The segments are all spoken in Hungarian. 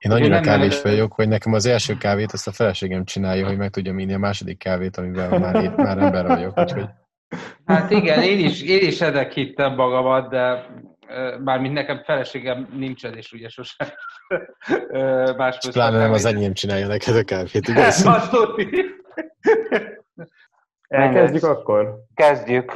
Én annyira kávés vagyok, hogy nekem az első kávét azt a feleségem csinálja, hogy meg tudja inni a második kávét, amivel már, itt, már ember vagyok. Úgyhogy... Hát igen, én is, én is edek hittem magamat, de mármint nekem feleségem nincsen, és ugye sosem más Pláne nem az enyém csinálja neked a kávét, igaz? Elkezdjük akkor? Kezdjük.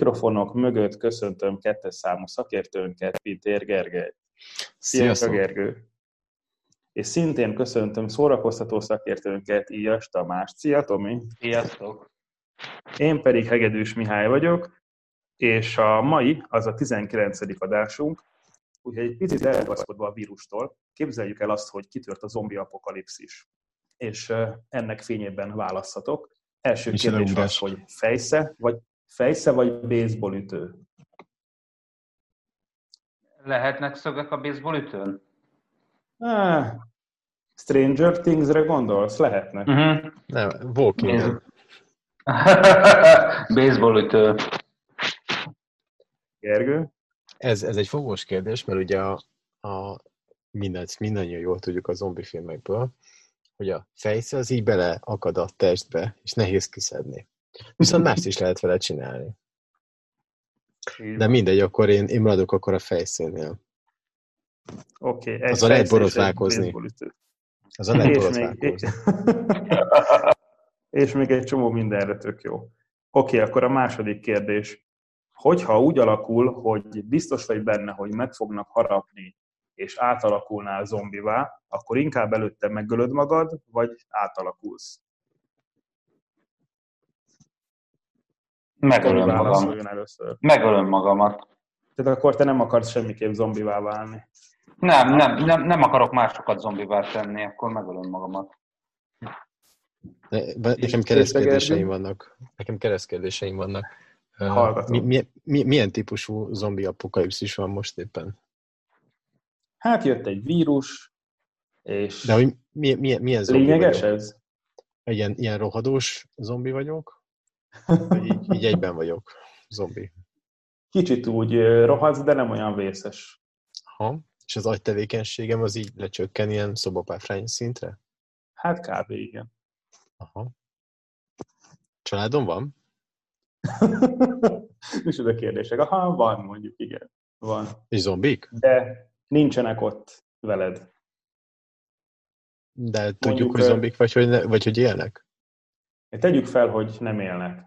Mikrofonok mögött köszöntöm kettes számú szakértőnket, Pintér Gergely. Sziasztok! Gergő! És szintén köszöntöm szórakoztató szakértőnket, Íjas Tamás. Szia, Tomi! Sziasztok! Én pedig Hegedűs Mihály vagyok, és a mai az a 19. adásunk, úgyhogy egy picit elragaszkodva a vírustól, képzeljük el azt, hogy kitört a zombi apokalipszis. És ennek fényében választhatok. Első kérdés az, hogy fejsze, vagy Fejsze vagy baseball ütő? Lehetnek szögek a baseball ütőn? Ah, Stranger Things-re gondolsz? Lehetnek. Uh-huh. Nem, Walking Baseball ütő. Gergő? Ez, ez egy fogós kérdés, mert ugye a, a mindent, mindannyian jól tudjuk a zombi filmekből, hogy a fejsze az így bele akad a testbe, és nehéz kiszedni. Viszont mást is lehet vele csinálni. De mindegy, akkor én, én maradok akkor a fejszénnél. Oké. Okay, az a lehet borotválkozni. Az a lehet borotválkozni. És még egy csomó mindenre tök jó. Oké, okay, akkor a második kérdés. Hogyha úgy alakul, hogy biztos vagy benne, hogy meg fognak harapni, és átalakulnál zombivá, akkor inkább előtte megölöd magad, vagy átalakulsz? Megölöm magam. először. Megölöm magamat. Tehát akkor te nem akarsz semmiképp zombivá válni. Nem, nem, nem, nem akarok másokat zombivá tenni, akkor megölöm magamat. nekem keresztkérdéseim vannak. Nekem keresztkérdéseim vannak. Mi, mi, mi, milyen típusú zombi apokalipszis van most éppen? Hát jött egy vírus, és... De hogy milyen, milyen, milyen zombi Lényeges vagyok? ez? Ilyen, ilyen rohadós zombi vagyok? Így, így egyben vagyok, zombi. Kicsit úgy rohadsz, de nem olyan vészes. Ha, és az agytevékenységem az így lecsökken ilyen szobapáfrány szintre? Hát kb. igen. Aha. Családom van? És a kérdések. Aha, van mondjuk, igen. Van. És zombik? De nincsenek ott veled. De tudjuk, mondjuk, hogy zombik, vagy hogy, ne, vagy hogy élnek? Tegyük fel, hogy nem élnek.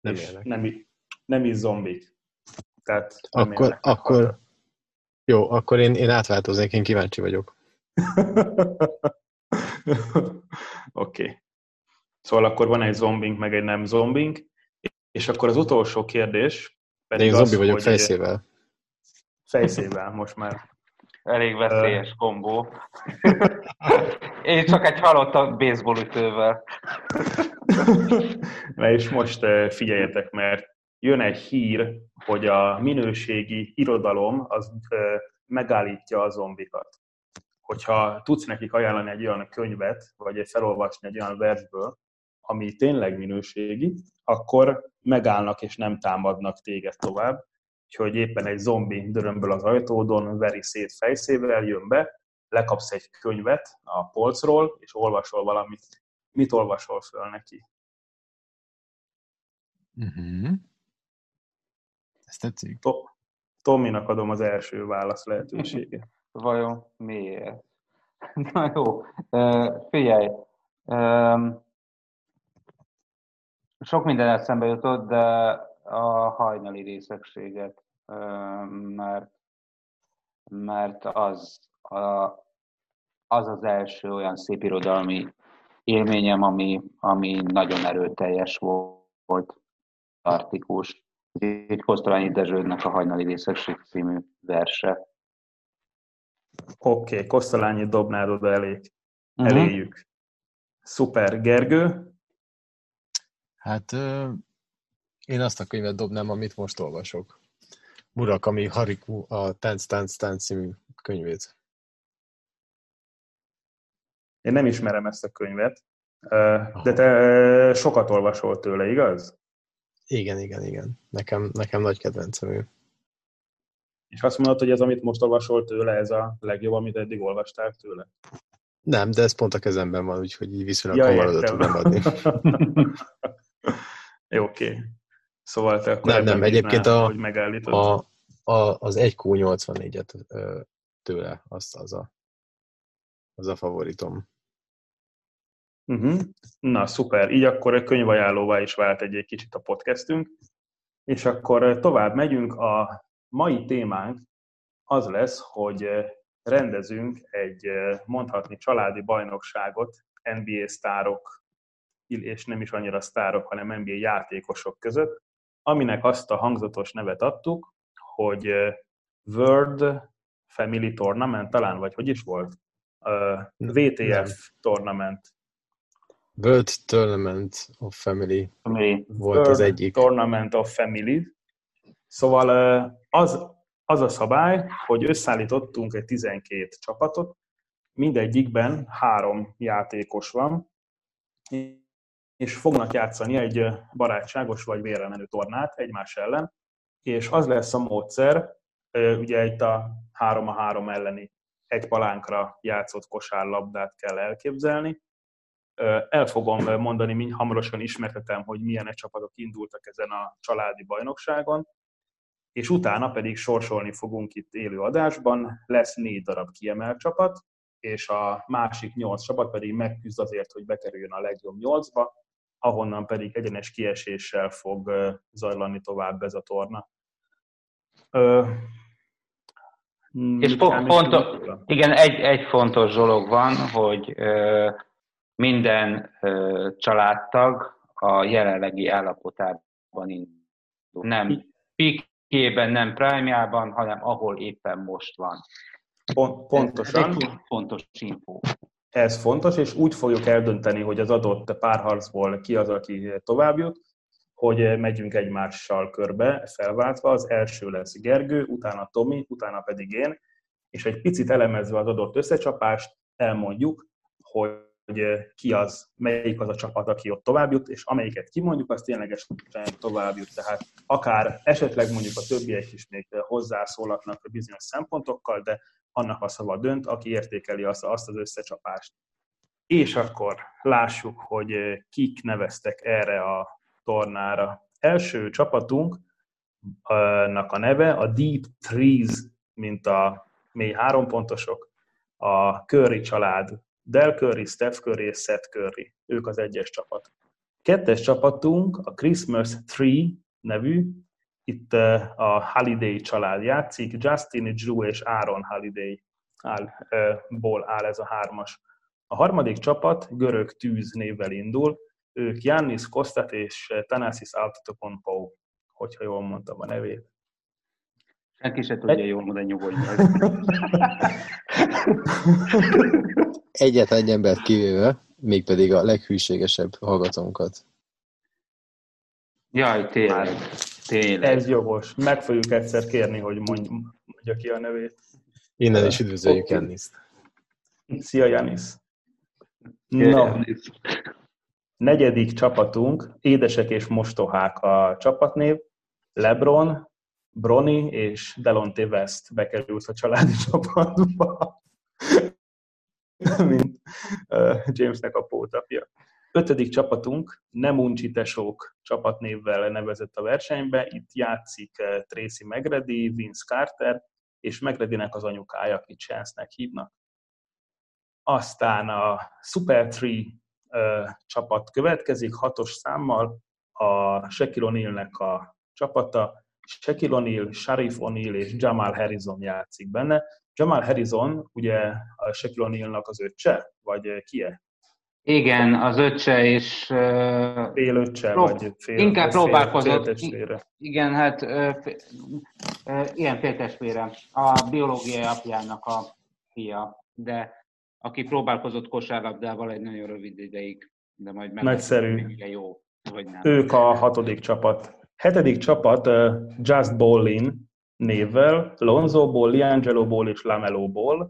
Nem és élnek. Nem, nem is zombik. Tehát nem akkor, élnek. akkor, jó, akkor én, én átváltoznék, én kíváncsi vagyok. Oké. okay. Szóval akkor van egy zombink, meg egy nem zombink, és akkor az utolsó kérdés pedig De én zombi az, vagyok fejszével. Fejszével most már. Elég veszélyes kombó. Én csak egy halott a baseball ütővel. Na és most figyeljetek, mert jön egy hír, hogy a minőségi irodalom az megállítja a zombikat. Hogyha tudsz nekik ajánlani egy olyan könyvet, vagy egy felolvasni egy olyan versből, ami tényleg minőségi, akkor megállnak és nem támadnak téged tovább. Úgyhogy éppen egy zombi dörömből az ajtódon, veri szét fejszével, jön be, lekapsz egy könyvet a polcról, és olvasol valamit. Mit olvasol föl neki? Uh-huh. Ez tetszik? To- Tominak adom az első válasz lehetőséget. Vajon miért? Na jó, uh, figyelj. Um, sok minden eszembe jutott, de a hajnali részegséget, mert, mert az, a, az az első olyan szép irodalmi élményem, ami, ami nagyon erőteljes volt, artikus. Egy Kosztolányi Dezsődnek a Hajnali Részegség című verse. Oké, okay, Kosztolányi dobnád oda elég. Uh-huh. Eléjük. Szuper. Gergő? Hát én azt a könyvet dobnám, amit most olvasok. Murakami Hariku, a Tánc, Tánc, Tánc című könyvét. Én nem ismerem ezt a könyvet, de te sokat olvasol tőle, igaz? Igen, igen, igen. Nekem, nekem nagy kedvencem ő. És azt mondod, hogy ez, amit most olvasol tőle, ez a legjobb, amit eddig olvastál tőle? Nem, de ez pont a kezemben van, úgyhogy így viszonylag ja, hamar oda tudom adni. Jó, oké. Okay. Szóval te akkor nem, nem, egyébként a, hogy megállítod? A, a, az 1Q84-et tőle, az, az, a, az a favoritom. Uh-huh. Na, szuper. Így akkor a könyvajánlóvá is vált egy, egy kicsit a podcastünk. És akkor tovább megyünk. A mai témánk az lesz, hogy rendezünk egy mondhatni családi bajnokságot NBA sztárok, és nem is annyira sztárok, hanem NBA játékosok között, aminek azt a hangzatos nevet adtuk, hogy World Family Tournament talán, vagy hogy is volt? Uh, VTF nem. Tournament. World Tournament of Family, Family. volt World az egyik. Tournament of Family. Szóval az, az a szabály, hogy összeállítottunk egy 12 csapatot, mindegyikben három játékos van, és fognak játszani egy barátságos vagy vérre menő tornát egymás ellen, és az lesz a módszer, ugye itt a 3 a 3 elleni egy palánkra játszott kosárlabdát kell elképzelni. El fogom mondani, hamarosan ismertetem, hogy milyen egy csapatok indultak ezen a családi bajnokságon, és utána pedig sorsolni fogunk itt élő adásban, lesz négy darab kiemelt csapat, és a másik nyolc csapat pedig megküzd azért, hogy bekerüljön a legjobb nyolcba, ahonnan pedig egyenes kieséssel fog zajlani tovább ez a torna. Ö, és fontos, igen, egy, egy fontos dolog van, hogy ö, minden ö, családtag a jelenlegi állapotában indul. Nem pikében, nem prime hanem ahol éppen most van. Pont, pontosan. Ez egy fontos info. Ez fontos, és úgy fogjuk eldönteni, hogy az adott párharcból ki az, aki tovább jut, hogy megyünk egymással körbe, felváltva. Az első lesz Gergő, utána Tomi, utána pedig én, és egy picit elemezve az adott összecsapást elmondjuk, hogy ki az, melyik az a csapat, aki ott tovább jut, és amelyiket kimondjuk, az ténylegesen tovább jut. Tehát akár esetleg mondjuk a többiek is még hozzászólhatnak a bizonyos szempontokkal, de annak a szava dönt, aki értékeli azt, azt az összecsapást. És akkor lássuk, hogy kik neveztek erre a tornára. Első csapatunknak a neve a Deep Trees, mint a mély hárompontosok, a Curry család, Del Curry, Steph Curry és Seth Curry. Ők az egyes csapat. Kettes csapatunk a Christmas Tree nevű, itt a Holiday család játszik, Justin, Drew és Aaron Holiday áll, ból áll ez a hármas. A harmadik csapat görög tűz névvel indul, ők Yannis Kostat és Thanasis Altatokounmpo, hogyha jól mondtam a nevét. Senki se tudja Egy... jól mondani, nyugodj Egyet egy embert kivéve, mégpedig a leghűségesebb hallgatónkat. Jaj, tényleg. Tényleg. Ez jogos. Meg fogjuk egyszer kérni, hogy mondj, mondja ki a nevét. Innen is üdvözöljük okay. Janiszt. Szia, Janis! No. Negyedik csapatunk, édesek és mostohák a csapatnév, Lebron, Brony és Delonte West bekerült a családi csapatba, mint uh, Jamesnek a pótapja. Ötödik csapatunk nem uncsitesók csapatnévvel nevezett a versenybe. Itt játszik eh, Tracy McGrady, Vince Carter, és McGradynek az anyukája, akit Chance-nek hívnak. Aztán a Super 3 csapat következik, hatos számmal, a Shaquille O'Neal-nek a csapata, Shaquille O'Neal, Sharif O'Neal és Jamal Harrison játszik benne. Jamal Harrison ugye a Shaquille O'Neal-nak az öccse, vagy kie? Igen, az öccse és... Fél öccse, prób- vagy fél Inkább fél, próbálkozott. Fél igen, hát ilyen féltestvére. A biológiai apjának a fia, de aki próbálkozott kosárlabdával egy nagyon rövid ideig, de majd meg Nagyszerű. jó, vagy nem. Ők a hatodik csapat. Hetedik csapat Just Ballin névvel, Lonzo Ball, Liangelo Ball és Lamelo Ball.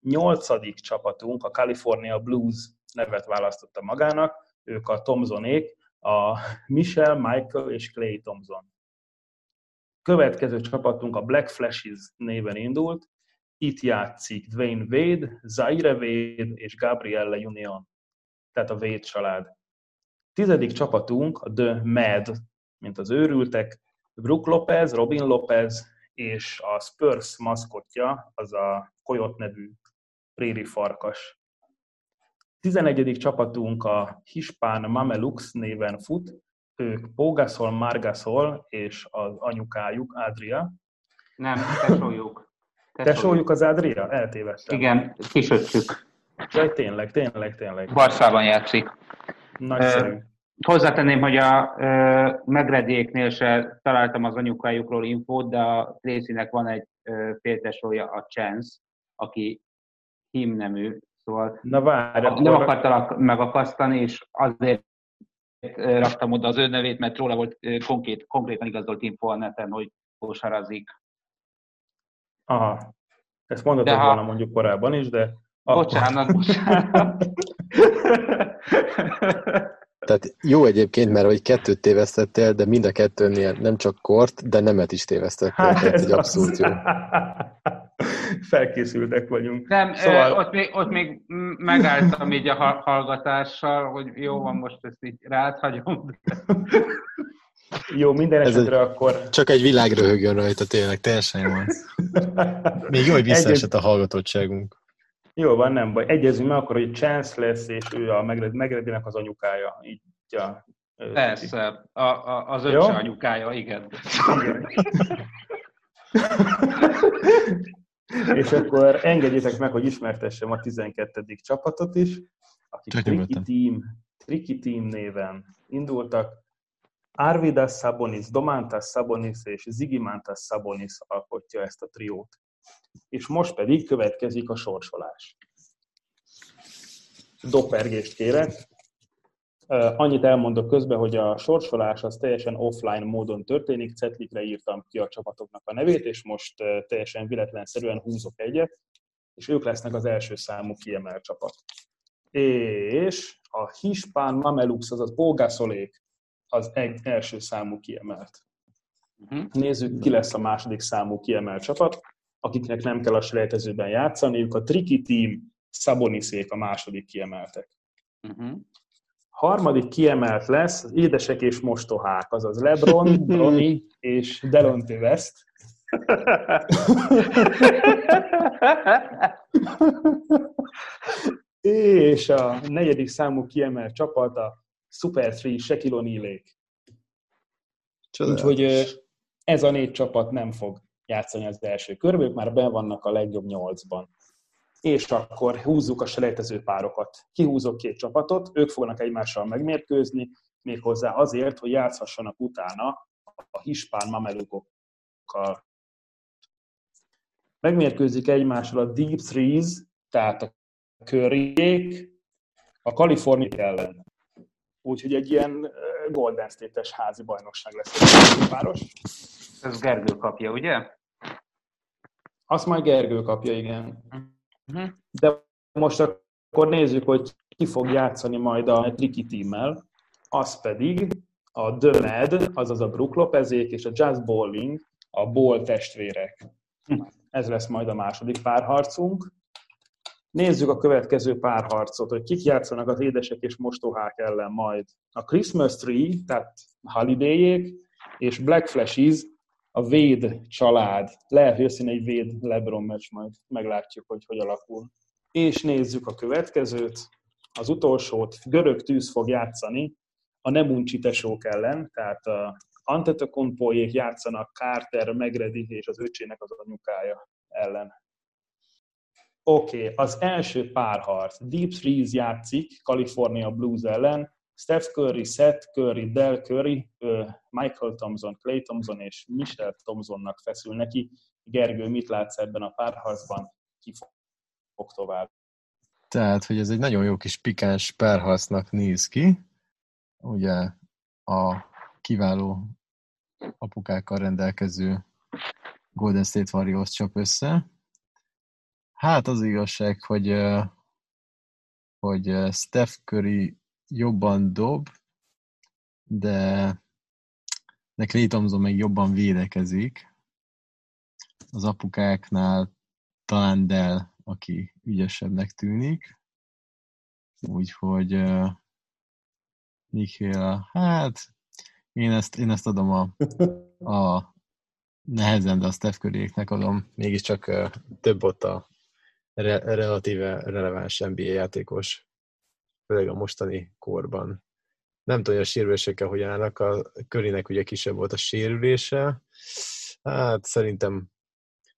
Nyolcadik csapatunk, a California Blues nevet választotta magának, ők a Thompsonék, a Michelle, Michael és Clay Thompson. Következő csapatunk a Black Flashes néven indult, itt játszik Dwayne Wade, Zaire Wade és Gabrielle Union, tehát a Wade család. Tizedik csapatunk a The Mad, mint az őrültek, Brook Lopez, Robin Lopez és a Spurs maszkotja, az a Coyote nevű préri farkas. 11. csapatunk a Hispán Mamelux néven fut, ők Pógaszol, Margasol és az anyukájuk, Adria. Nem, tesójuk. Tesójuk az Adria? Eltévedtem. Igen, kisöccük. Jaj, tényleg, tényleg, tényleg. Barszában játszik. Nagyszerű. Uh, hozzátenném, hogy a uh, megredéknél se találtam az anyukájukról infót, de a Tracynek van egy uh, féltesója, a Chance, aki hímnemű, szóval Na várj, nem akkor... akartalak megakasztani, és azért raktam oda az ő nevét, mert róla volt konkrét, konkrétan igazolt info a neten, hogy kosarazik. Aha. Ezt mondhatod ha... volna mondjuk korábban is, de... Bocsánat, bocsánat. Tehát jó egyébként, mert hogy kettőt tévesztettél, de mind a kettőnél nem csak kort, de nemet is tévesztettél. Hát ez egy abszolút jó. Felkészültek vagyunk. Nem, szóval... ott, még, ott még megálltam így a hallgatással, hogy jó van, most ezt így rád hagyom. Jó, minden esetre egy, akkor... Csak egy világ röhögjön rajta, tényleg, teljesen jó. Még jó, hogy visszaesett a hallgatottságunk. Jó van, nem baj. Egyezünk meg akkor, hogy Chance lesz, és ő a Megredinek az anyukája. Így, ja, Persze, a, a, az öccse anyukája, igen. igen. és akkor engedjétek meg, hogy ismertessem a 12. csapatot is, akik Tricky Team, Tricky Team néven indultak. Arvidas Sabonis, Domantas Sabonis és Zigimantas Sabonis alkotja ezt a triót. És most pedig következik a sorsolás. Dopergést kérek. Annyit elmondok közben, hogy a sorsolás az teljesen offline módon történik, cetlikre írtam ki a csapatoknak a nevét, és most teljesen véletlenszerűen húzok egyet, és ők lesznek az első számú kiemelt csapat. És a Hispán Mamelux, azaz Pógászolék, az egy első számú kiemelt. Uh-huh. Nézzük, ki lesz a második számú kiemelt csapat, akiknek nem kell a selejtezőben játszani, ők a Tricky Team, Szaboniszék a második kiemeltek. Uh-huh. Harmadik kiemelt lesz az édesek és mostohák, azaz LeBron, Bronny és Delonte West. és a negyedik számú kiemelt csapat a Super 3 Shaquille O'Neal-ék. Úgyhogy ez a négy csapat nem fog játszani az első körbe, ők már be vannak a legjobb nyolcban. És akkor húzzuk a selejtező párokat. Kihúzok két csapatot, ők fognak egymással megmérkőzni, méghozzá azért, hogy játszhassanak utána a hispán mamelukokkal. Megmérkőzik egymással a Deep Threes, tehát a körjék, a Kalifornia ellen. Úgyhogy egy ilyen Golden State-es házi bajnokság lesz a páros. Ez Gergő kapja, ugye? Azt majd Gergő kapja, igen. Uh-huh. De most akkor nézzük, hogy ki fog játszani majd a Tricky teammel. Az pedig a The Mad, azaz a Brook Lopezék és a Jazz Bowling, a Ball testvérek. Ez lesz majd a második párharcunk. Nézzük a következő párharcot, hogy kik játszanak az édesek és mostohák ellen majd. A Christmas Tree, tehát holiday és Black Flashes, a Véd család. Lehet, hogy összén egy Véd Lebron meccs, majd meglátjuk, hogy hogy alakul. És nézzük a következőt. Az utolsót görög tűz fog játszani a Nebuncsi tesók ellen, tehát a Antetokounmpóék játszanak Carter, Megredi és az öcsének az anyukája ellen. Oké, okay, az első párharc. Deep Threes játszik California Blues ellen, Steph Curry, Seth Curry, Del Curry, Michael Thompson, Clay Thompson és Michelle Thompsonnak feszül neki. Gergő, mit látsz ebben a párharcban? Ki fog tovább? Tehát, hogy ez egy nagyon jó kis pikáns párharcnak néz ki. Ugye a kiváló apukákkal rendelkező Golden State Warriors csap össze. Hát az igazság, hogy, hogy Steph Curry jobban dob, de de Clay Thompson meg jobban védekezik. Az apukáknál talán Dell, aki ügyesebbnek tűnik. Úgyhogy uh, Michael, hát én ezt, én ezt adom a, a nehezen, de a Steph Curryéknek adom. Mégiscsak uh, több ott a re, relatíve releváns NBA játékos, főleg a mostani korban. Nem tudom, hogy a sérülésekkel hogyan állnak, a körének ugye kisebb volt a sérülése. Hát szerintem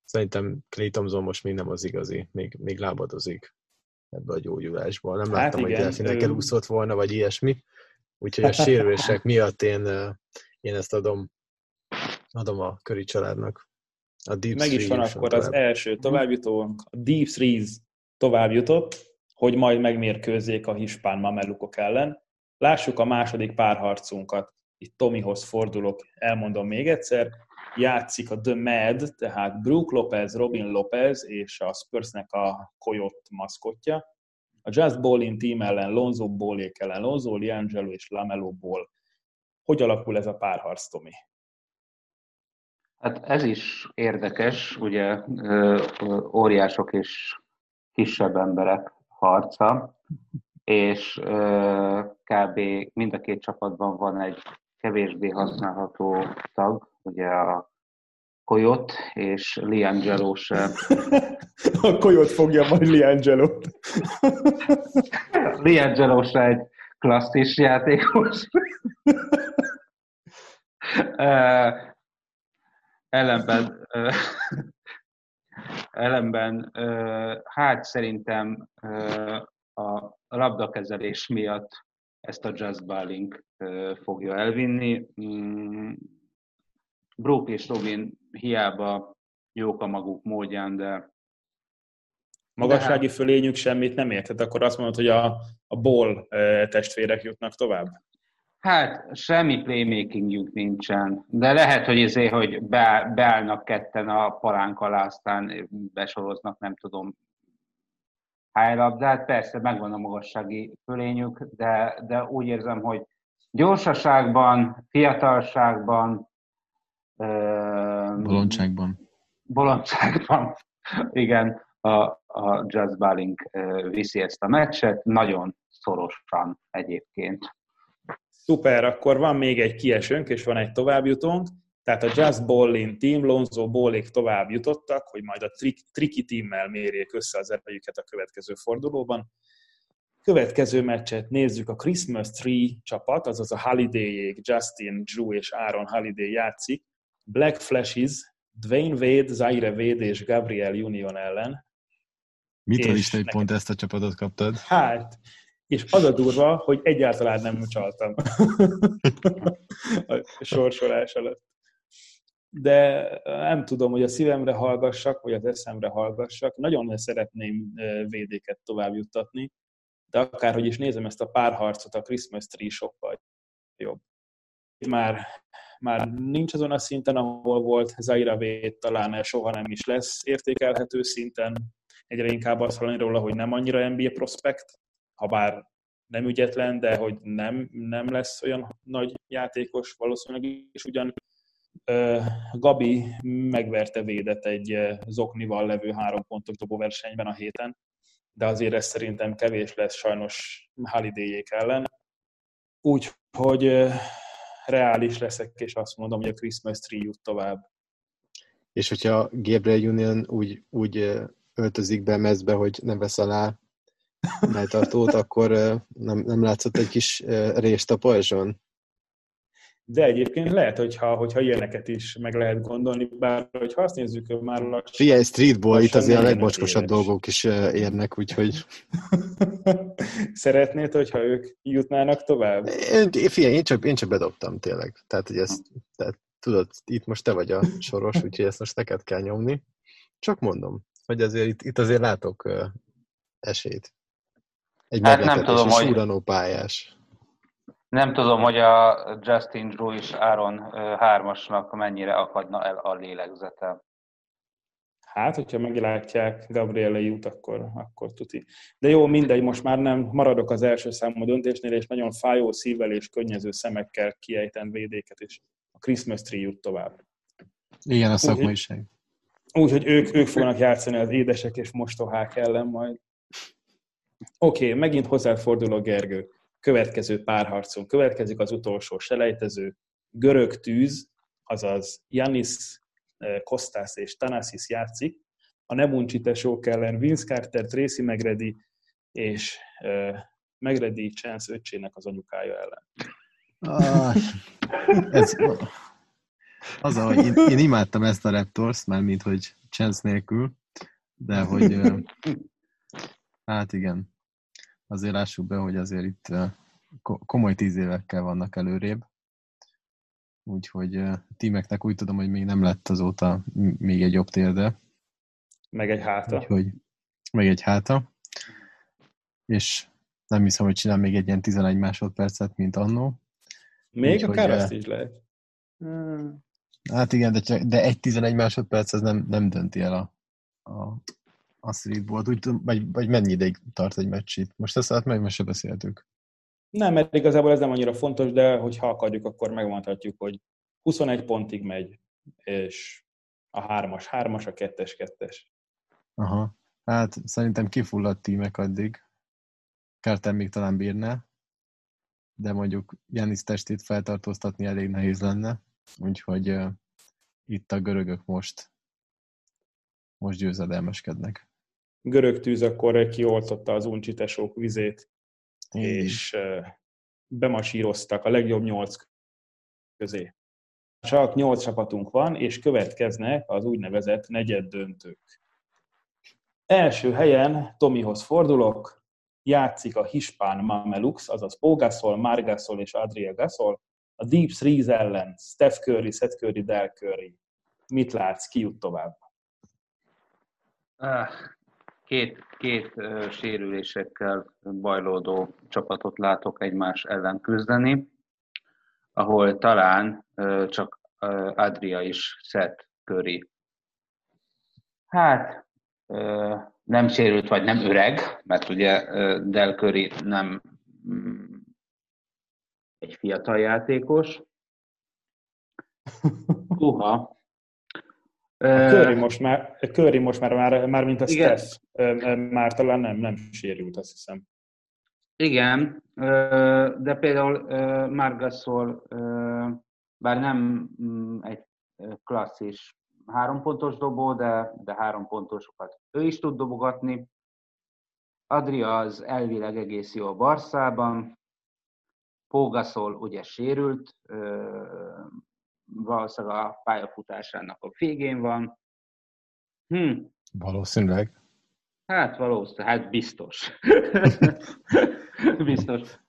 szerintem Clay Thompson most még nem az igazi, még, még lábadozik ebbe a gyógyulásból. Nem hát láttam, igen, hogy Delfinek ő... elúszott volna, vagy ilyesmi. Úgyhogy a sérülések miatt én, én ezt adom, adom a köri családnak. A Deep Meg is van akkor tovább. az első továbbjutónk, a Deep Threes továbbjutott, hogy majd megmérkőzzék a hispán mamelukok ellen. Lássuk a második párharcunkat. Itt Tomihoz fordulok, elmondom még egyszer. Játszik a The Mad, tehát Brook Lopez, Robin Lopez és a Spursnek a Coyote maszkotja. A Just Ballin team ellen Lonzo Ballék ellen Lonzo, Liangelo és Lamelo Ball. Hogy alakul ez a párharc, Tomi? Hát ez is érdekes, ugye óriások és kisebb emberek harca, és kb. mind a két csapatban van egy kevésbé használható tag, ugye a Koyot és Liangelo sem. a Koyot fogja majd Liangelo-t. Liangelo se egy klasszis játékos. ellenben, ellenben hát szerintem a labdakezelés miatt ezt a Just Balling fogja elvinni. Mm, Brook és Robin hiába jók a maguk módján, de Magassági de... fölényük semmit nem érted, akkor azt mondod, hogy a, a ból testvérek jutnak tovább? Hát semmi playmakingjük nincsen, de lehet, hogy ezért, hogy be, beállnak ketten a palánk alá, aztán besoroznak, nem tudom, hálylabdát. Persze megvan a magassági fölényük, de, de úgy érzem, hogy gyorsaságban, fiatalságban, bolondságban. Bolondságban, igen, a, a Jazz Balling viszi ezt a meccset, nagyon szorosan egyébként. Szuper, akkor van még egy kiesőnk, és van egy továbbjutónk. Tehát a Just Ballin team, Lonzo Ballék tovább jutottak, hogy majd a Tricky teammel mérjék össze az erejüket a következő fordulóban. Következő meccset nézzük, a Christmas Tree csapat, azaz a holiday Justin, Drew és Aaron Holiday játszik, Black Flashes, Dwayne Wade, Zaire Wade és Gabriel Union ellen. Mit is te pont ezt a csapatot kaptad? Hát, és az a durva, hogy egyáltalán nem csaltam a sorsolás alatt. De nem tudom, hogy a szívemre hallgassak, vagy az eszemre hallgassak. Nagyon szeretném védéket tovább juttatni, de akárhogy is nézem ezt a párharcot, a Christmas Tree sokkal jobb. Már, már nincs azon a szinten, ahol volt Zaira Vét, talán soha nem is lesz értékelhető szinten. Egyre inkább azt hallani róla, hogy nem annyira NBA prospekt, ha bár nem ügyetlen, de hogy nem, nem lesz olyan nagy játékos valószínűleg, és ugyan Gabi megverte védet egy Zoknival levő három pontos dobóversenyben a héten, de azért ez szerintem kevés lesz sajnos holiday ellen. Úgyhogy reális leszek, és azt mondom, hogy a Christmas tree jut tovább. És hogyha Gabriel Union úgy, úgy öltözik be mezbe, hogy nem vesz alá melltartót, akkor nem, nem látszott egy kis rést a pajzson? De egyébként lehet, hogyha, hogyha ilyeneket is meg lehet gondolni, bár hogyha azt nézzük, már lassan... Figyelj, streetball, itt azért a legmocskosabb dolgok is érnek, úgyhogy... Szeretnéd, hogyha ők jutnának tovább? Én, figyelj, én csak, én csak bedobtam tényleg. Tehát, hogy ezt, tehát, tudod, itt most te vagy a soros, úgyhogy ezt most neked kell nyomni. Csak mondom, hogy azért itt, itt azért látok esélyt. Egy hát nem tudom, hogy... pályás. Nem tudom, hogy a Justin Drew és Aaron hármasnak mennyire akadna el a lélegzete. Hát, hogyha meglátják Gabriele jut, akkor, akkor tuti. De jó, mindegy, most már nem maradok az első számú döntésnél, és nagyon fájó szívvel és könnyező szemekkel kiejten védéket, és a Christmas tree jut tovább. Igen, a szakmaiság. Úgyhogy ők, ők fognak játszani az édesek és mostohák ellen majd. Oké, okay, megint hozzáfordulok, Gergő. Következő párharcon következik az utolsó selejtező, görög tűz, azaz Janis eh, Kostas és Tanasis játszik, a Nebunci tesók ellen Vince Carter, Tracy Megredi és uh, Megredi Chance öccsének az anyukája ellen. Ah, ez, az, hogy én, én imádtam ezt a Raptors, már mint hogy Chance nélkül, de hogy hát igen, azért lássuk be, hogy azért itt komoly tíz évekkel vannak előrébb. Úgyhogy tímeknek úgy tudom, hogy még nem lett azóta még egy jobb térde. Meg egy háta. Úgyhogy, meg egy háta. És nem hiszem, hogy csinál még egy ilyen 11 másodpercet, mint annó. Még Úgyhogy, akár azt is lehet. Hát igen, de, de egy 11 másodperc az nem, nem dönti el a, a, a streetball úgy, vagy, vagy mennyi ideig tart egy meccs itt. Most ezt hát meg most se beszéltük. Nem, mert igazából ez nem annyira fontos, de hogyha akarjuk, akkor megmondhatjuk, hogy 21 pontig megy, és a hármas, hármas, a kettes, kettes. Aha. Hát szerintem kifulladt tímek addig. Kártán még talán bírná, de mondjuk Janis testét feltartóztatni elég nehéz lenne, úgyhogy uh, itt a görögök most most győzedelmeskednek görög tűz akkor kioltotta az uncsitesók vizét, mm. és bemasíroztak a legjobb nyolc közé. Csak nyolc csapatunk van, és következnek az úgynevezett negyed döntők. Első helyen Tomihoz fordulok, játszik a hispán Mamelux, azaz Pógaszol, Margasol és Adria Gasol, a Deep Threes ellen Steph Curry, Seth Curry, Del Curry. Mit látsz, ki jut tovább? Ah, két, két sérülésekkel bajlódó csapatot látok egymás ellen küzdeni, ahol talán csak Adria is szett köri. Hát, nem sérült, vagy nem öreg, mert ugye Del Curry nem mm, egy fiatal játékos. Uha, a Curry most már, Curry most már, már, már mint a igen. Steph, már talán nem, nem sérült, azt hiszem. Igen, de például Margasol, bár nem mm, egy klasszis három pontos dobó, de, de három pontosokat ő is tud dobogatni. Adria az elvileg egész jó a Barszában, Pógaszol ugye sérült, valószínűleg a pályafutásának a végén van. Hm. Valószínűleg. Hát valószínűleg, hát biztos. biztos.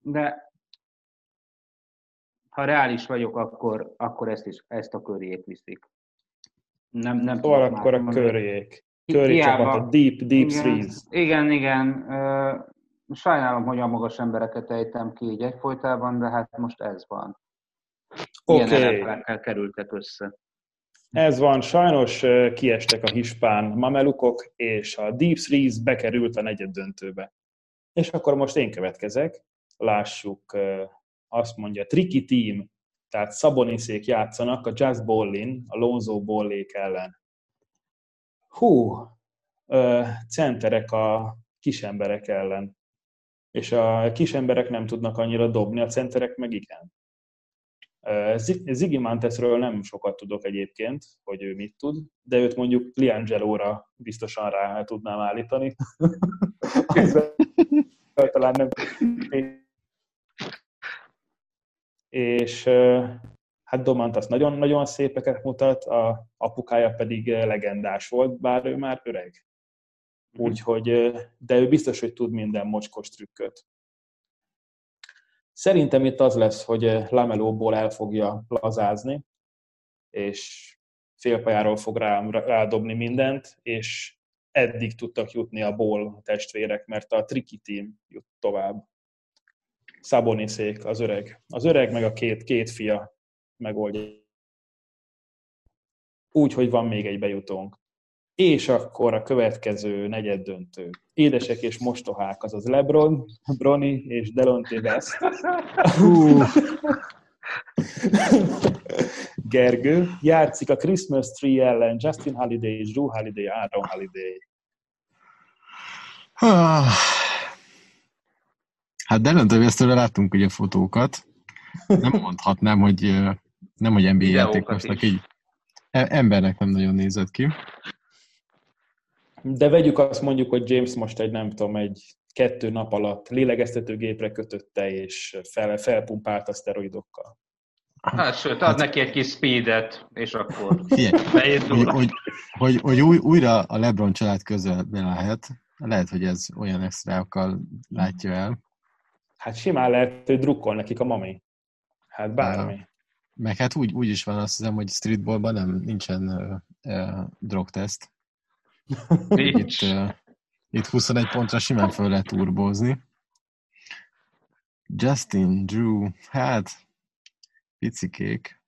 De ha reális vagyok, akkor, akkor ezt, is, ezt a körjét viszik. Nem, nem szóval akkor a körjék. Körjék csapat, a deep, deep igen, threes. Igen, igen. Sajnálom, hogy a magas embereket ejtem ki így egyfolytában, de hát most ez van. Oké. Okay. kerültek össze. Ez van, sajnos kiestek a hispán mamelukok, és a Deep Threes bekerült a negyed döntőbe. És akkor most én következek, lássuk, azt mondja, Tricky Team, tehát Szaboniszék játszanak a Jazz Ballin, a Lonzo Ballék ellen. Hú, centerek a kisemberek ellen. És a kisemberek nem tudnak annyira dobni, a centerek meg igen. Ziggy Mantesről nem sokat tudok egyébként, hogy ő mit tud, de őt mondjuk Liangelo-ra biztosan rá tudnám állítani. talán nem. És hát Domantas nagyon-nagyon szépeket mutat, a apukája pedig legendás volt, bár ő már öreg. Mhm. Úgyhogy, de ő biztos, hogy tud minden mocskos trükköt. Szerintem itt az lesz, hogy Lamelóból el fogja lazázni, és félpályáról fog rá, rádobni mindent, és eddig tudtak jutni a Ból testvérek, mert a Triki team jut tovább. Szaboniszék, az öreg. Az öreg meg a két, két fia megoldja. Úgy, hogy van még egy bejutónk. És akkor a következő negyed döntő. Édesek és mostohák, azaz Lebron, Brony és Delonte West. Gergő játszik a Christmas Tree ellen Justin Holiday, Drew Holiday, Aaron Holiday. Hát Delonte Westről láttunk ugye fotókat. Nem mondhatnám, hogy nem, hogy NBA játékosnak így e- embernek nem nagyon nézett ki. De vegyük azt mondjuk, hogy James most egy, nem tudom, egy kettő nap alatt lélegeztetőgépre kötötte, és fel, felpumpált a szteroidokkal. Hát, sőt, ad hát, neki egy kis speedet, és akkor Figyelj, hogy, hogy, hogy, hogy új, újra a LeBron család közel lehet, lehet, hogy ez olyan extrákkal látja el. Hát simán lehet, hogy drukkol nekik a mami. Hát bármi. Ja. Meg hát úgy, úgy is van azt hiszem, hogy streetballban nem nincsen uh, uh, drogteszt. Itt, uh, itt 21 pontra simán föl lehet turbózni. Justin, Drew, hát picikék.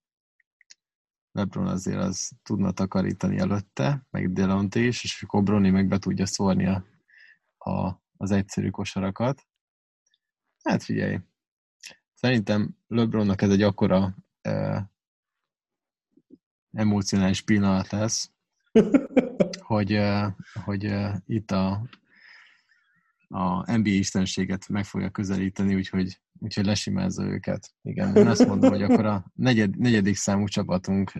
LeBron azért az tudna takarítani előtte, meg Delonte is, és akkor Brony meg be tudja szórni a, a, az egyszerű kosarakat. Hát figyelj, szerintem LeBronnak ez egy akkora e, emocionális pillanat lesz, hogy, hogy itt a, a NBA istenséget meg fogja közelíteni, úgyhogy, úgyhogy lesimázza őket. Igen, én azt mondom, hogy akkor a negyed, negyedik számú csapatunk,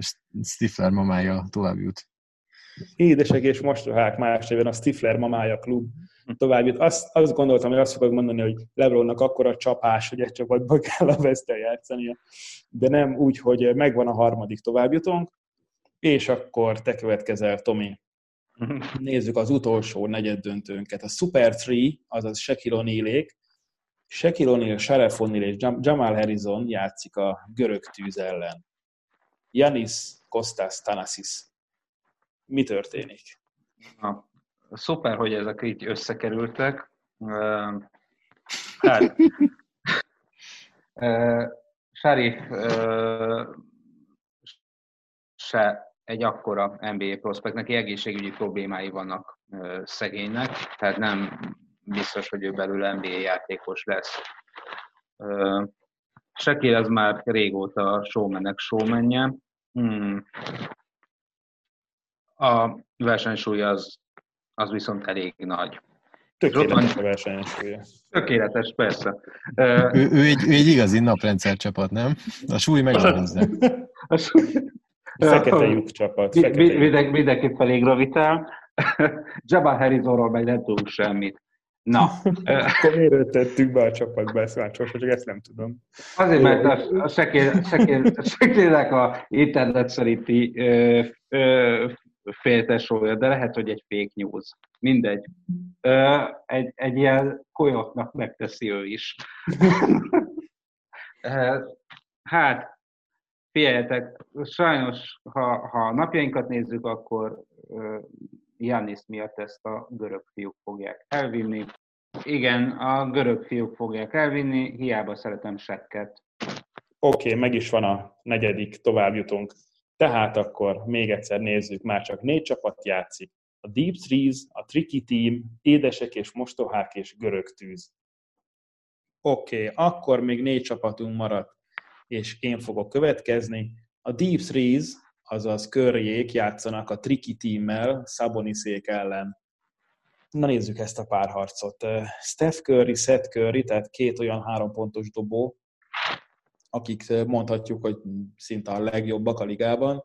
Stifler mamája tovább jut. Édesek és mostohák más évben a Stifler mamája klub tovább jut. Azt, azt gondoltam, hogy azt fogok mondani, hogy Lebronnak akkora csapás, hogy egy csapatban kell a vesztel játszania, de nem úgy, hogy megvan a harmadik továbbjutónk, és akkor te következel, Tomi. Nézzük az utolsó negyed döntőnket. A Super 3, azaz Shaquille O'Neal-ék, Shaquille O'Neal, Sharef O'Neal és Jamal Harrison játszik a görög tűz ellen. Yanis Kostas Thanasis. Mi történik? Na, szuper, hogy ezek így összekerültek. Hát, Sharif se egy akkora NBA prospekt, neki egészségügyi problémái vannak szegénynek, tehát nem biztos, hogy ő belül NBA játékos lesz. Sekél az már régóta a showmenek showmenje. Hmm. A versenysúly az, az viszont elég nagy. Tökéletes a versenysúlya. Tökéletes, persze. Ő, ő, egy, ő egy igazi naprendszer csapat, nem? A súly meg hozzá. A súly, Fekete lyuk csapat. Fekete Mindenképp elég ravitál. Jabba Harrisonról meg nem tudunk semmit. Na. Akkor miért tettük be a csapatba ezt már csak ezt nem tudom. Azért, mert a, a sekélnek a internet szerinti féltesója, de lehet, hogy egy fake news. Mindegy. Ö, egy, egy ilyen kolyotnak megteszi ő is. hát, Figyeljetek, sajnos, ha, ha napjainkat nézzük, akkor Janis miatt ezt a görög fiúk fogják elvinni. Igen, a görög fiúk fogják elvinni, hiába szeretem sekket. Oké, okay, meg is van a negyedik továbbjutunk. Tehát akkor még egyszer nézzük, már csak négy csapat játszik. A Deep Threes, a Tricky Team, Édesek és Mostohák és Görög Tűz. Oké, okay, akkor még négy csapatunk maradt és én fogok következni. A Deep Threes, azaz körjék játszanak a Tricky Teammel, Szaboniszék ellen. Na nézzük ezt a párharcot. Steph Curry, Seth Curry, tehát két olyan három pontos dobó, akik mondhatjuk, hogy szinte a legjobbak a ligában,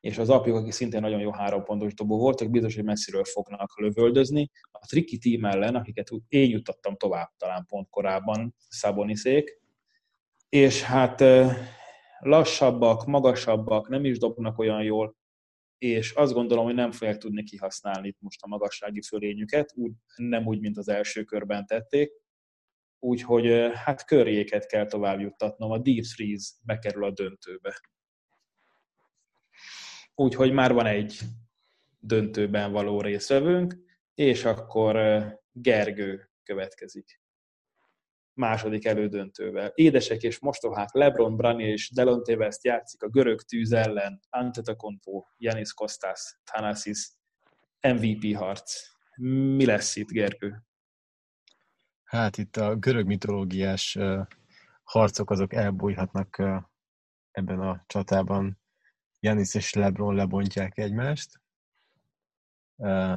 és az apjuk, aki szintén nagyon jó három pontos dobó voltak, biztos, hogy messziről fognak lövöldözni. A Tricky team ellen, akiket én jutottam tovább talán pont korábban, Szaboniszék, és hát lassabbak, magasabbak, nem is dobnak olyan jól, és azt gondolom, hogy nem fogják tudni kihasználni itt most a magassági fölényüket, úgy, nem úgy, mint az első körben tették. Úgyhogy hát körjéket kell tovább juttatnom. A Deep Freeze bekerül a döntőbe. Úgyhogy már van egy döntőben való részvevőnk, és akkor Gergő következik második elődöntővel. Édesek és mostohák Lebron, Brani és Delonte West játszik a görög tűz ellen, Antetokounmpo, Janis Kostas, Thanasis, MVP harc. Mi lesz itt, Gergő? Hát itt a görög mitológiás harcok azok elbújhatnak ebben a csatában. Janis és Lebron lebontják egymást.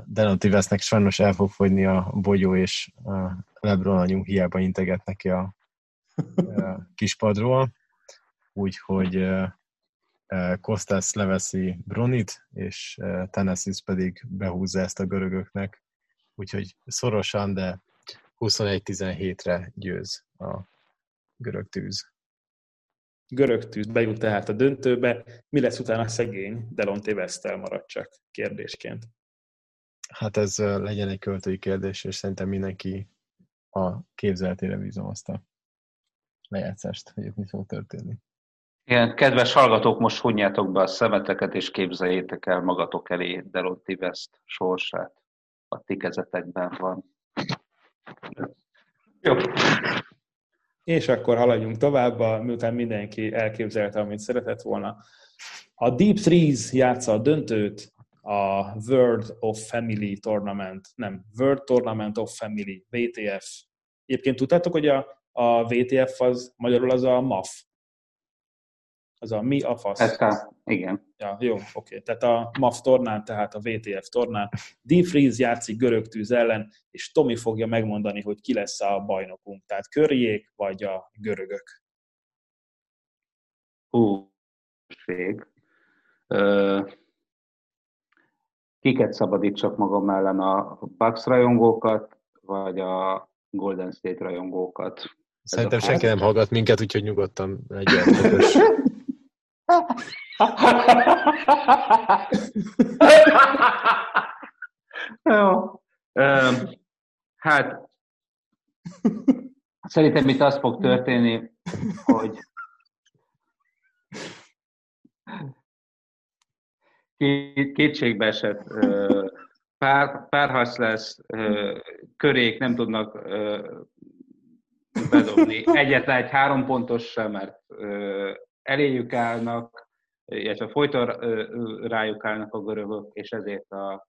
Delonte Westnek sajnos el fog fogyni a bogyó, és LeBron anyu hiába integet neki a kispadról, úgyhogy Kostas leveszi Bronit, és Tennessee pedig behúzza ezt a görögöknek, úgyhogy szorosan, de 21-17-re győz a görög tűz. Görög tűz bejut tehát a döntőbe. Mi lesz utána szegény Delonte Westel marad csak kérdésként? Hát ez legyen egy költői kérdés, és szerintem mindenki a képzeletére bízom azt a lejátszást, hogy itt mi fog történni. Igen, kedves hallgatók, most hunjátok be a szemeteket, és képzeljétek el magatok elé Delotti West sorsát. A ti kezetekben van. Jó. És akkor haladjunk tovább, miután mindenki elképzelte, amit szeretett volna. A Deep Threes játsza a döntőt, a World of Family Tournament, nem, World Tournament of Family, WTF. Egyébként tudtátok, hogy a, a WTF az magyarul az a MAF? Az a mi a fasz? Ez a, igen. Ja, jó, oké. Okay. Tehát a MAF tornán, tehát a WTF tornán. Deep Freeze játszik görög tűz ellen, és Tomi fogja megmondani, hogy ki lesz a bajnokunk. Tehát körjék, vagy a görögök. Hú, kiket szabadítsak magam ellen a Bucks rajongókat, vagy a Golden State rajongókat. Szerintem senki nem hallgat minket, úgyhogy nyugodtan legyen. Jó. Hát, szerintem itt az fog történni, hogy kétségbe esett pár, párharc lesz, körék nem tudnak bedobni egyetlen egy három pontos sem, mert eléjük állnak, illetve folyton rájuk állnak a görögök, és ezért a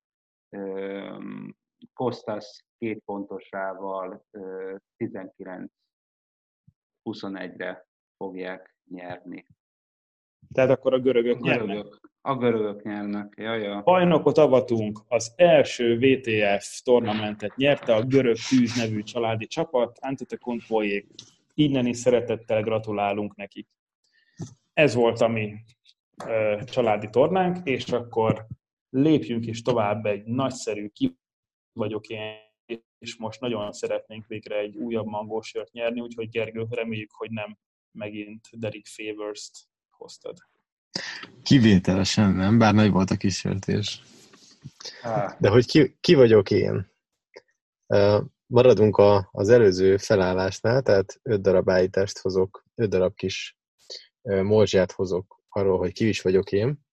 Kostas két pontosával 19-21-re fogják nyerni. Tehát akkor a görögök a görögök, nyernek. A görögök nyernek, jaj, ja. Bajnokot avatunk, az első VTF tornamentet nyerte a Görög Tűz nevű családi csapat, Antetokounmpoék. Innen is szeretettel gratulálunk nekik. Ez volt a mi ö, családi tornánk, és akkor lépjünk is tovább egy nagyszerű ki vagyok én, és most nagyon szeretnénk végre egy újabb mangósört nyerni, úgyhogy Gergő, reméljük, hogy nem megint Derek Favors-t hoztad. Kivételesen nem, bár nagy volt a kísértés. De hogy ki, ki vagyok én? Maradunk a, az előző felállásnál, tehát öt darab állítást hozok, öt darab kis morzsát hozok arról, hogy ki is vagyok én.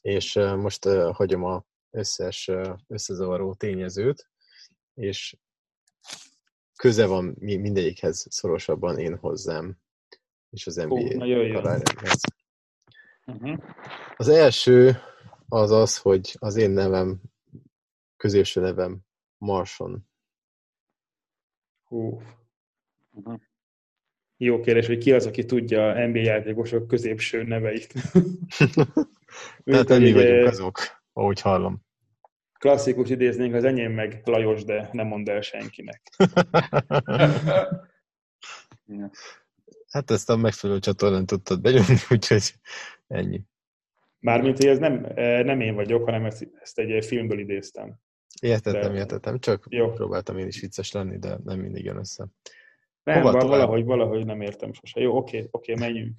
És most hagyom a összes összezavaró tényezőt, és köze van mindegyikhez szorosabban én hozzám és az NBA karrieremhez. Uh-huh. Az első az az, hogy az én nevem, középső nevem Marson. Hú. Uh-huh. Jó kérdés, hogy ki az, aki tudja a NBA játékosok középső neveit. Tehát nem mi vagyunk azok, ahogy hallom. klasszikus idéznénk, az enyém meg Lajos, de nem mond el senkinek. hát ezt a megfelelő csatornán tudtad benyomni, úgyhogy ennyi. Mármint, hogy ez nem, eh, nem én vagyok, hanem ezt, ezt egy filmből idéztem. Értettem, de... értettem. Csak Jó. próbáltam én is vicces lenni, de nem mindig jön össze. Nem, Hova valahogy, valahogy nem értem sose. Jó, oké, oké, menjünk.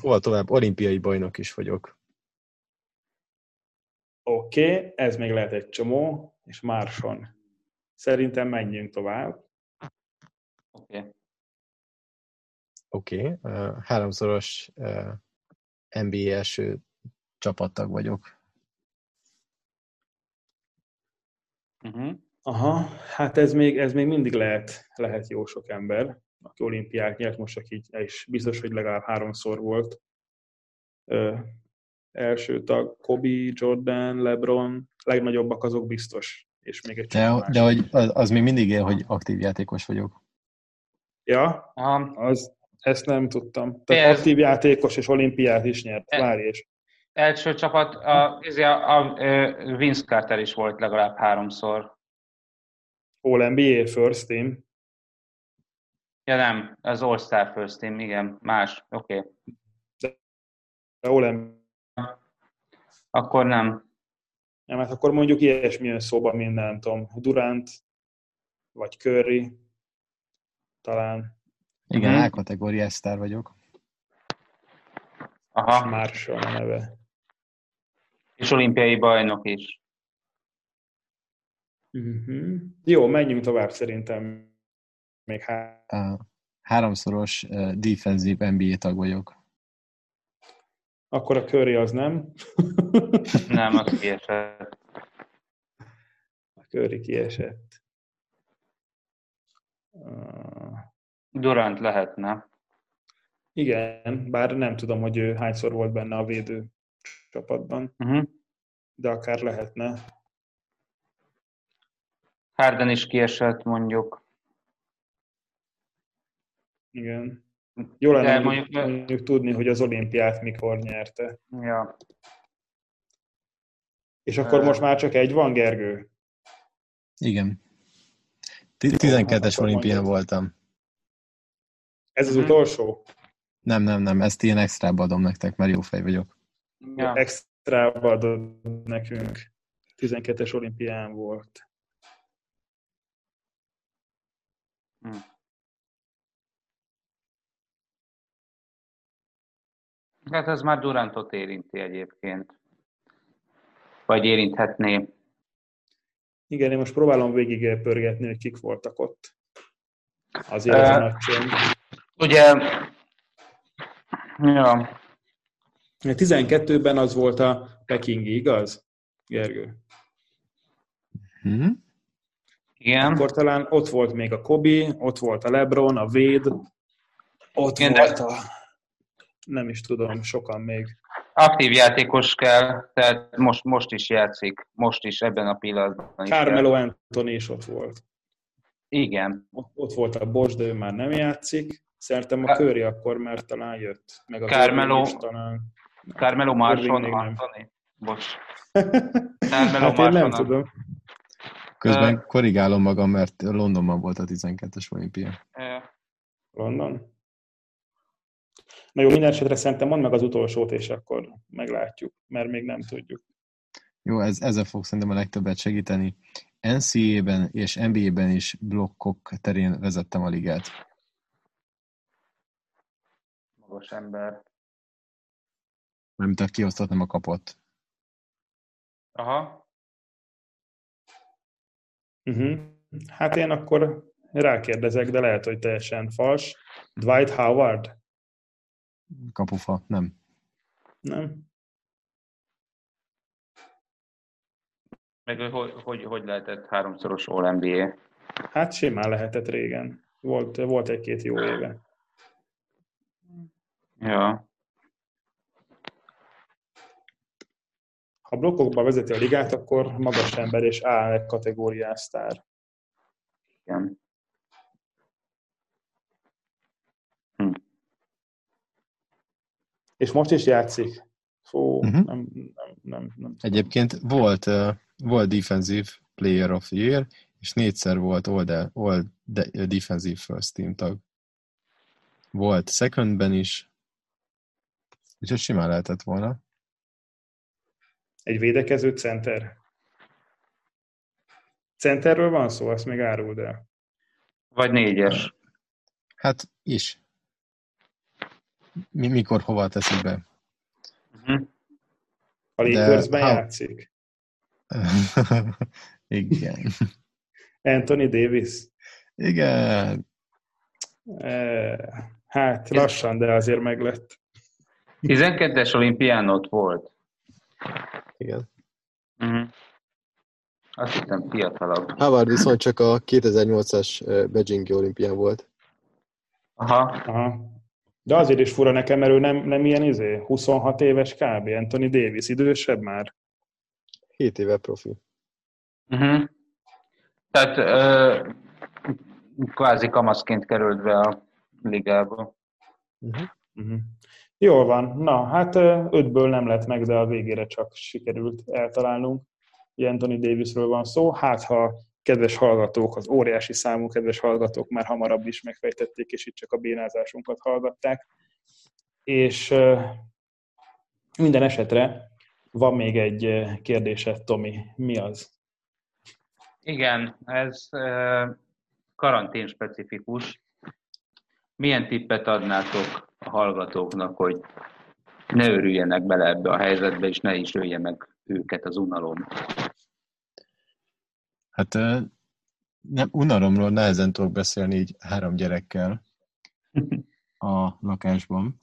Hova tovább? Olimpiai bajnok is vagyok. Oké, okay, ez még lehet egy csomó, és Márson. Szerintem menjünk tovább. Oké. Okay. Oké, okay. uh, háromszoros uh, NBA első csapattag vagyok. Uh-huh. Aha, hát ez még, ez még mindig lehet, lehet jó sok ember, aki olimpiát nyert, most csak így, és biztos, hogy legalább háromszor volt ö, első tag, Kobe, Jordan, LeBron, legnagyobbak azok biztos, és még egy De, de hogy az, az még mindig él, hogy aktív játékos vagyok. Ja, az, ezt nem tudtam. Tehát ez... aktív játékos és olimpiát is nyert. E... Várj és. Első csapat, a, a, a, a Vince Carter is volt legalább háromszor. All NBA First Team. Ja nem, az All Star First Team, igen, más, oké. Okay. De All NBA. Akkor nem. Nem, hát akkor mondjuk ilyesmilyen szóba, mint nem tudom, Durant, vagy Curry, talán. Igen, hmm. A-kategóriás sztár vagyok. Aha. Marshall a neve. És olimpiai bajnok is. Uh-huh. Jó, menjünk tovább szerintem. Még há... uh, háromszoros uh, defensive NBA tag vagyok. Akkor a Curry az nem? nem, az kiesett. A Curry kiesett. Uh... Durant lehetne. Igen, bár nem tudom, hogy ő hányszor volt benne a védő csapatban, uh-huh. de akár lehetne. Harden is kiesett, mondjuk. Igen. Jó lenne mondjuk, mondjuk tudni, hogy az olimpiát mikor nyerte. Ja. És akkor uh, most már csak egy van, Gergő? Igen. 12-es olimpián voltam. Ez az uh-huh. utolsó? Nem, nem, nem, ezt ilyen extrába adom nektek, mert jó fej vagyok. Ja. Extrába adod nekünk. 12-es olimpián volt. Hm. Hát ez már Durantot érinti egyébként. Vagy érinthetné. Igen, én most próbálom végig pörgetni, hogy kik voltak ott. Azért ez uh, a nagy csönd. Ugye, ja. 12-ben az volt a Pekingi, igaz, Gergő? Hmm? Igen. Akkor talán ott volt még a Kobi, ott volt a Lebron, a Véd, ott Igen, volt a... Nem is tudom, sokan még. Aktív játékos kell, tehát most, most is játszik, most is ebben a pillanatban. Carmelo Anthony is ott volt. Igen. Ott, ott volt a Bosch, de ő már nem játszik. Szerintem a Köri akkor már talán jött. Meg a Carmelo, talán. Carmelo Marson Anthony. Bocs. Carmelo hát én nem tudom. Közben uh, korrigálom magam, mert Londonban volt a 12-es olimpia. Uh, London? Na jó, minden esetre szerintem mondd meg az utolsót, és akkor meglátjuk, mert még nem tudjuk. Jó, ez, ezzel fog szerintem a legtöbbet segíteni. NCAA-ben és NBA-ben is blokkok terén vezettem a ligát. Magas ember. Mármint a kiosztott, nem a kapott. Aha. Uh-huh. Hát én akkor rákérdezek, de lehet, hogy teljesen fals. Dwight Howard? Kapufa, nem. Nem? Meg hogy, hogy, hogy lehetett háromszoros All-NBA? Hát simán lehetett régen. Volt, volt egy-két jó éve. Ja. Ha blokkokba vezeti a ligát, akkor magas ember és A kategóriás sztár. Igen. Hm. És most is játszik. Fú, uh-huh. nem, nem, nem, nem Egyébként volt, volt Defensive Player of the Year, és négyszer volt All, all Defensive First Team tag. Volt secondben is, úgyhogy simán lehetett volna. Egy védekező center. Centerről van szó, azt még áruld el. Vagy négyes. Hát is. Mi, mikor, hova teszik be? Uh-huh. A Lakersben ha... játszik? Igen. Anthony Davis? Igen. Hát lassan, de azért meglett. 12-es olimpián ott volt. Igen. Uh-huh. Azt hittem fiatalabb. Havard viszont csak a 2008-as Beijingi olimpián volt. Aha. Aha. De azért is fura nekem, mert ő nem, nem ilyen izé, 26 éves kb. Anthony Davis, idősebb már. 7 éve profi. Uh-huh. Tehát ö, kvázi kamaszként került be a ligába. Uh-huh. Uh-huh. Jól van. Na, hát ötből nem lett meg, de a végére csak sikerült eltalálnunk. Anthony Davisről van szó. Hát, ha kedves hallgatók, az óriási számú kedves hallgatók már hamarabb is megfejtették, és itt csak a bénázásunkat hallgatták. És minden esetre van még egy kérdésed, Tomi. Mi az? Igen, ez karantén specifikus. Milyen tippet adnátok a hallgatóknak, hogy ne örüljenek bele ebbe a helyzetbe, és ne is ölje meg őket az unalom? Hát nem, unalomról nehezen tudok beszélni így három gyerekkel a lakásban.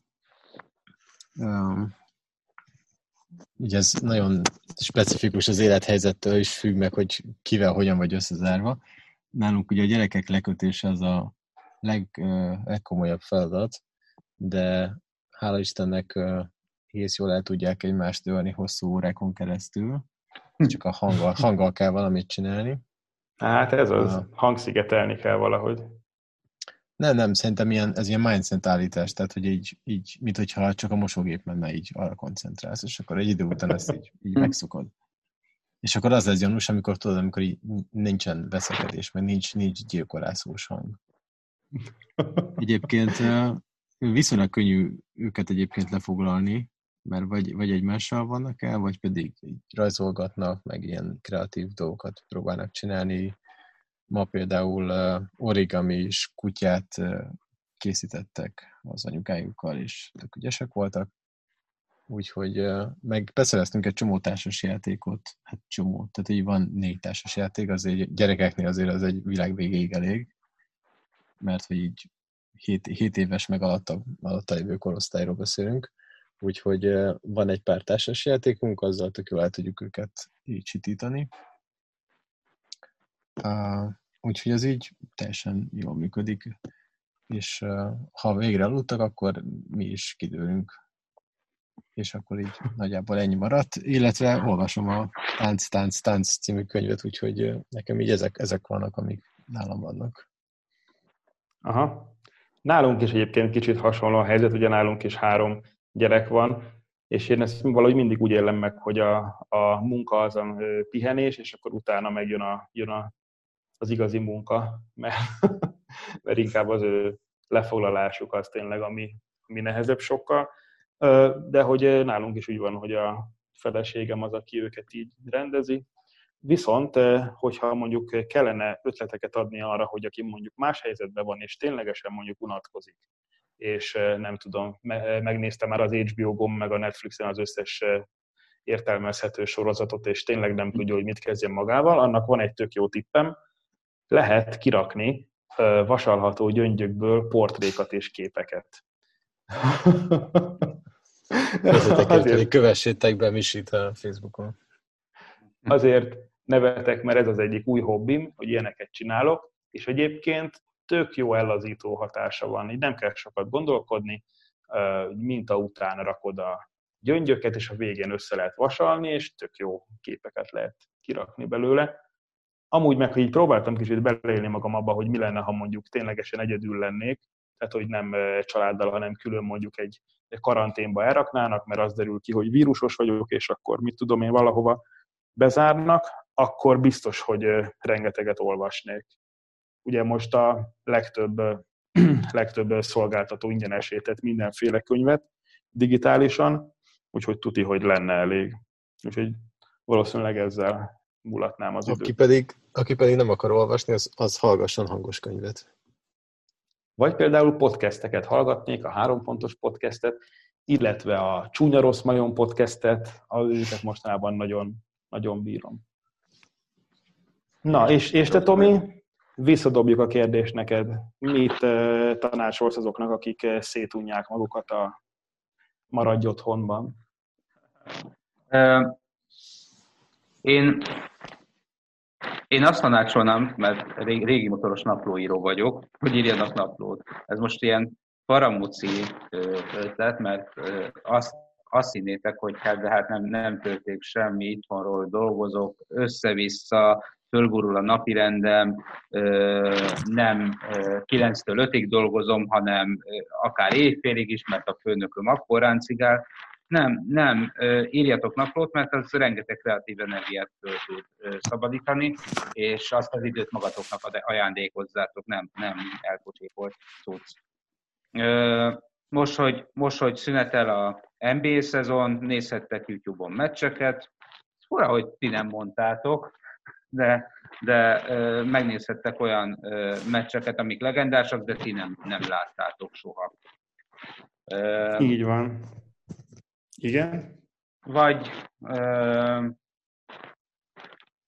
Um, ugye ez nagyon specifikus az élethelyzettől is függ meg, hogy kivel hogyan vagy összezárva. Nálunk ugye a gyerekek lekötése az a leg, legkomolyabb feladat, de hála Istennek hész jól el tudják egymást ölni hosszú órákon keresztül. Csak a hanggal, hanggal kell valamit csinálni. Hát ez az, hangszigetelni kell valahogy. Nem, nem, szerintem ilyen, ez ilyen mindset állítás, tehát hogy így, így mint hogyha csak a mosógép menne, így arra koncentrálsz, és akkor egy idő után ezt így, így megszokod. És akkor az lesz gyanús, amikor tudod, amikor így nincsen veszekedés, meg nincs, nincs gyilkolászós hang. Egyébként viszonylag könnyű őket egyébként lefoglalni, mert vagy, vagy egymással vannak el, vagy pedig rajzolgatnak, meg ilyen kreatív dolgokat próbálnak csinálni. Ma például origami is kutyát készítettek az anyukájukkal, és tök ügyesek voltak. Úgyhogy meg beszereztünk egy csomó társas játékot, hát csomó, tehát így van négy társas játék, azért gyerekeknél azért az egy világ végéig elég, mert hogy így 7, 7 éves meg alatta, alatta lévő korosztályról beszélünk, úgyhogy van egy pár társas játékunk, azzal tök jól el tudjuk őket így csitítani. Úgyhogy ez így teljesen jól működik, és ha végre aludtak, akkor mi is kidőlünk. És akkor így nagyjából ennyi maradt, illetve olvasom a Tánc, Tánc, Tánc című könyvet, úgyhogy nekem így ezek, ezek vannak, amik nálam vannak. Aha. Nálunk is egyébként kicsit hasonló a helyzet, ugye nálunk is három gyerek van, és én ezt valahogy mindig úgy élem meg, hogy a, a munka az a pihenés, és akkor utána megjön a, jön a, az igazi munka, mert, mert inkább az ő lefoglalásuk az tényleg, ami, ami nehezebb sokkal. De hogy nálunk is úgy van, hogy a feleségem az, aki őket így rendezi, Viszont, hogyha mondjuk kellene ötleteket adni arra, hogy aki mondjuk más helyzetben van, és ténylegesen mondjuk unatkozik, és nem tudom, megnézte már az HBO Go meg a Netflixen az összes értelmezhető sorozatot, és tényleg nem tudja, hogy mit kezdjen magával, annak van egy tök jó tippem, lehet kirakni vasalható gyöngyökből portrékat és képeket. Azért, kövessétek be Misit a Facebookon. Azért nevetek, mert ez az egyik új hobbim, hogy ilyeneket csinálok, és egyébként tök jó ellazító hatása van, így nem kell sokat gondolkodni, minta után rakod a gyöngyöket, és a végén össze lehet vasalni, és tök jó képeket lehet kirakni belőle. Amúgy meg, hogy így próbáltam kicsit beleélni magam abba, hogy mi lenne, ha mondjuk ténylegesen egyedül lennék, tehát hogy nem családdal, hanem külön mondjuk egy, karanténba elraknának, mert az derül ki, hogy vírusos vagyok, és akkor mit tudom én valahova bezárnak, akkor biztos, hogy rengeteget olvasnék. Ugye most a legtöbb, legtöbb szolgáltató ingyenesített mindenféle könyvet digitálisan, úgyhogy tuti, hogy lenne elég. Úgyhogy valószínűleg ezzel mulatnám az aki időt. pedig, aki pedig nem akar olvasni, az, az hallgasson hangos könyvet. Vagy például podcasteket hallgatnék, a három pontos podcastet, illetve a Csúnya Rossz Majon podcastet, az őket mostanában nagyon, nagyon bírom. Na, és, és te Tomi, visszadobjuk a kérdést neked. Mit uh, tanácsolsz azoknak, akik uh, szétunják magukat a maradj otthonban? Én, én azt tanácsolnám, mert ré- régi motoros naplóíró vagyok, hogy írjanak naplót. Ez most ilyen paramúci ötlet, mert azt, azt hinnétek, hogy hát, de hát nem, nem történik semmi, itthonról dolgozok, össze-vissza, fölgurul a napirendem, ö, nem ö, 9-től 5-ig dolgozom, hanem akár éjfélig is, mert a főnököm akkor ráncigál. Nem, nem, írjatok naplót, mert az rengeteg kreatív energiát tud szabadítani, és azt az időt magatoknak ajándékozzátok, nem, nem elpocsékolt cucc. Most hogy, most, hogy szünetel a NBA szezon, nézhettek YouTube-on meccseket. Fura, hogy ti nem mondtátok, de, de ö, megnézhettek olyan ö, meccseket, amik legendásak, de ti nem, nem láttátok soha. Ö, Így van. Igen? vagy ö,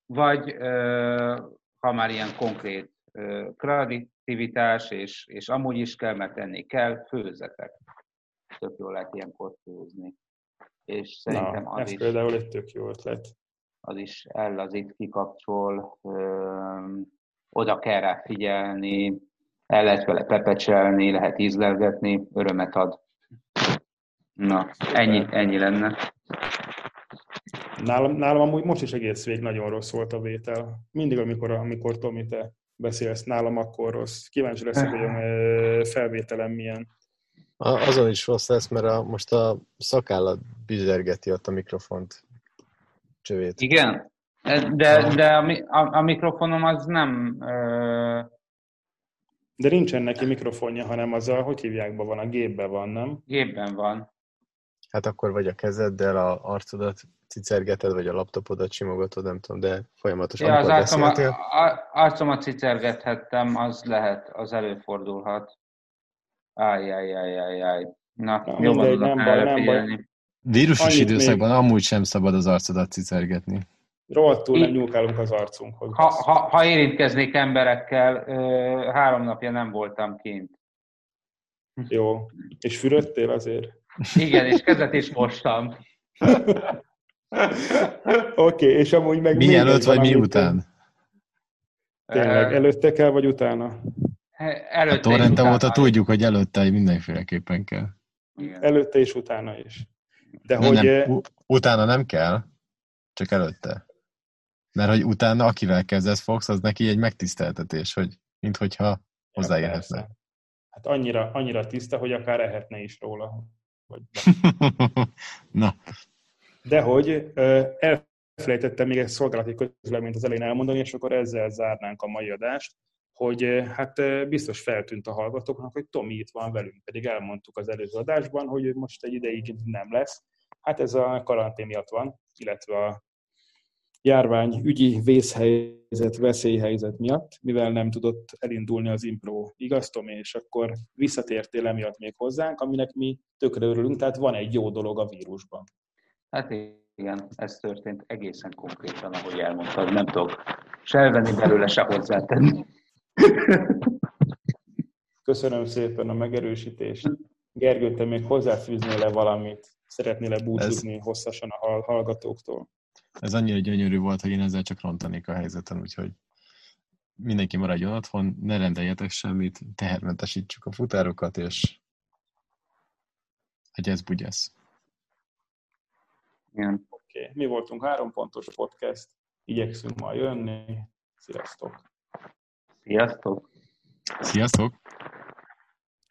vagy ö, ha már ilyen konkrét ö, kreativitás, és, és amúgy is kell, mert enni kell, főzzetek. Tök jól lehet ilyenkor főzni. És szerintem Na, az ez is, például egy tök jó ötlet. Az is ellazít, kikapcsol, ö, oda kell rá figyelni, el lehet vele pepecselni, lehet ízlelgetni, örömet ad. Na, ennyi, ennyi lenne. Nálam, nálam amúgy most is egész végig nagyon rossz volt a vétel. Mindig, amikor, amikor Tomi, te beszélsz nálam, akkor rossz. Kíváncsi leszek, hogy a ö, felvételem milyen. A- Azon is rossz lesz, mert a, most a szakállat bizergeti ott a mikrofont csövét. Igen, de, de a, a, a mikrofonom az nem... Ö, De nincsen neki mikrofonja, hanem az a, hogy hívják, van, a gépben van, nem? gépben van. Hát akkor vagy a kezeddel a arcodat cicergeted, vagy a laptopodat simogatod, nem tudom, de folyamatosan Ja, az arcomat, beszéltél. a- arcomat cicergethettem, az lehet, az előfordulhat. Ájjájjájjájjáj. Na, Na, jobban mindegy, nem baj, nem baj. Vírusos Annyit időszakban amúgy sem szabad az arcodat cicergetni. Rohadtul nem nyúlkálunk az arcunkhoz. Ha, ha, ha érintkeznék emberekkel, három napja nem voltam kint. Jó. És fürödtél azért? Igen, és kezet is mostam. Oké, okay, és amúgy meg még Mielőtt egy vagy miután? Tényleg, előtte kell, vagy utána? Előtte A torrente óta tudjuk, hogy előtte mindenféleképpen kell. Igen. Előtte és utána is. De Nem, hogy... nem, utána nem kell, csak előtte. Mert hogy utána, akivel kezdesz fogsz, az neki egy megtiszteltetés, hogy mint hogyha hozzáérhetne. persze. Hát annyira, annyira tiszta, hogy akár ehetne is róla. Vagy Na, De hogy elfelejtettem még egy szolgálati közleményt az elején elmondani, és akkor ezzel zárnánk a mai adást, hogy ö, hát ö, biztos feltűnt a hallgatóknak, hogy Tomi itt van velünk, pedig elmondtuk az előző adásban, hogy most egy ideig nem lesz. Hát ez a karantén miatt van, illetve a járvány ügyi vészhelyzet, veszélyhelyzet miatt, mivel nem tudott elindulni az impro igaz, Tomi, és akkor visszatértél emiatt még hozzánk, aminek mi tökre örülünk, tehát van egy jó dolog a vírusban. Hát igen, ez történt egészen konkrétan, ahogy elmondtad. Nem tudok se elvenni belőle, se hozzátenni. Köszönöm szépen a megerősítést. Gergő, te még hozzáfűznél le valamit? Szeretnél le búcsúzni hosszasan a hall- hallgatóktól? ez annyira gyönyörű volt, hogy én ezzel csak rontanék a helyzeten, úgyhogy mindenki maradjon otthon, ne rendeljetek semmit, tehermentesítsük a futárokat, és hogy ez bugyesz. Igen. Oké, okay. mi voltunk három pontos podcast, igyekszünk ma jönni. Sziasztok! Sziasztok! Sziasztok!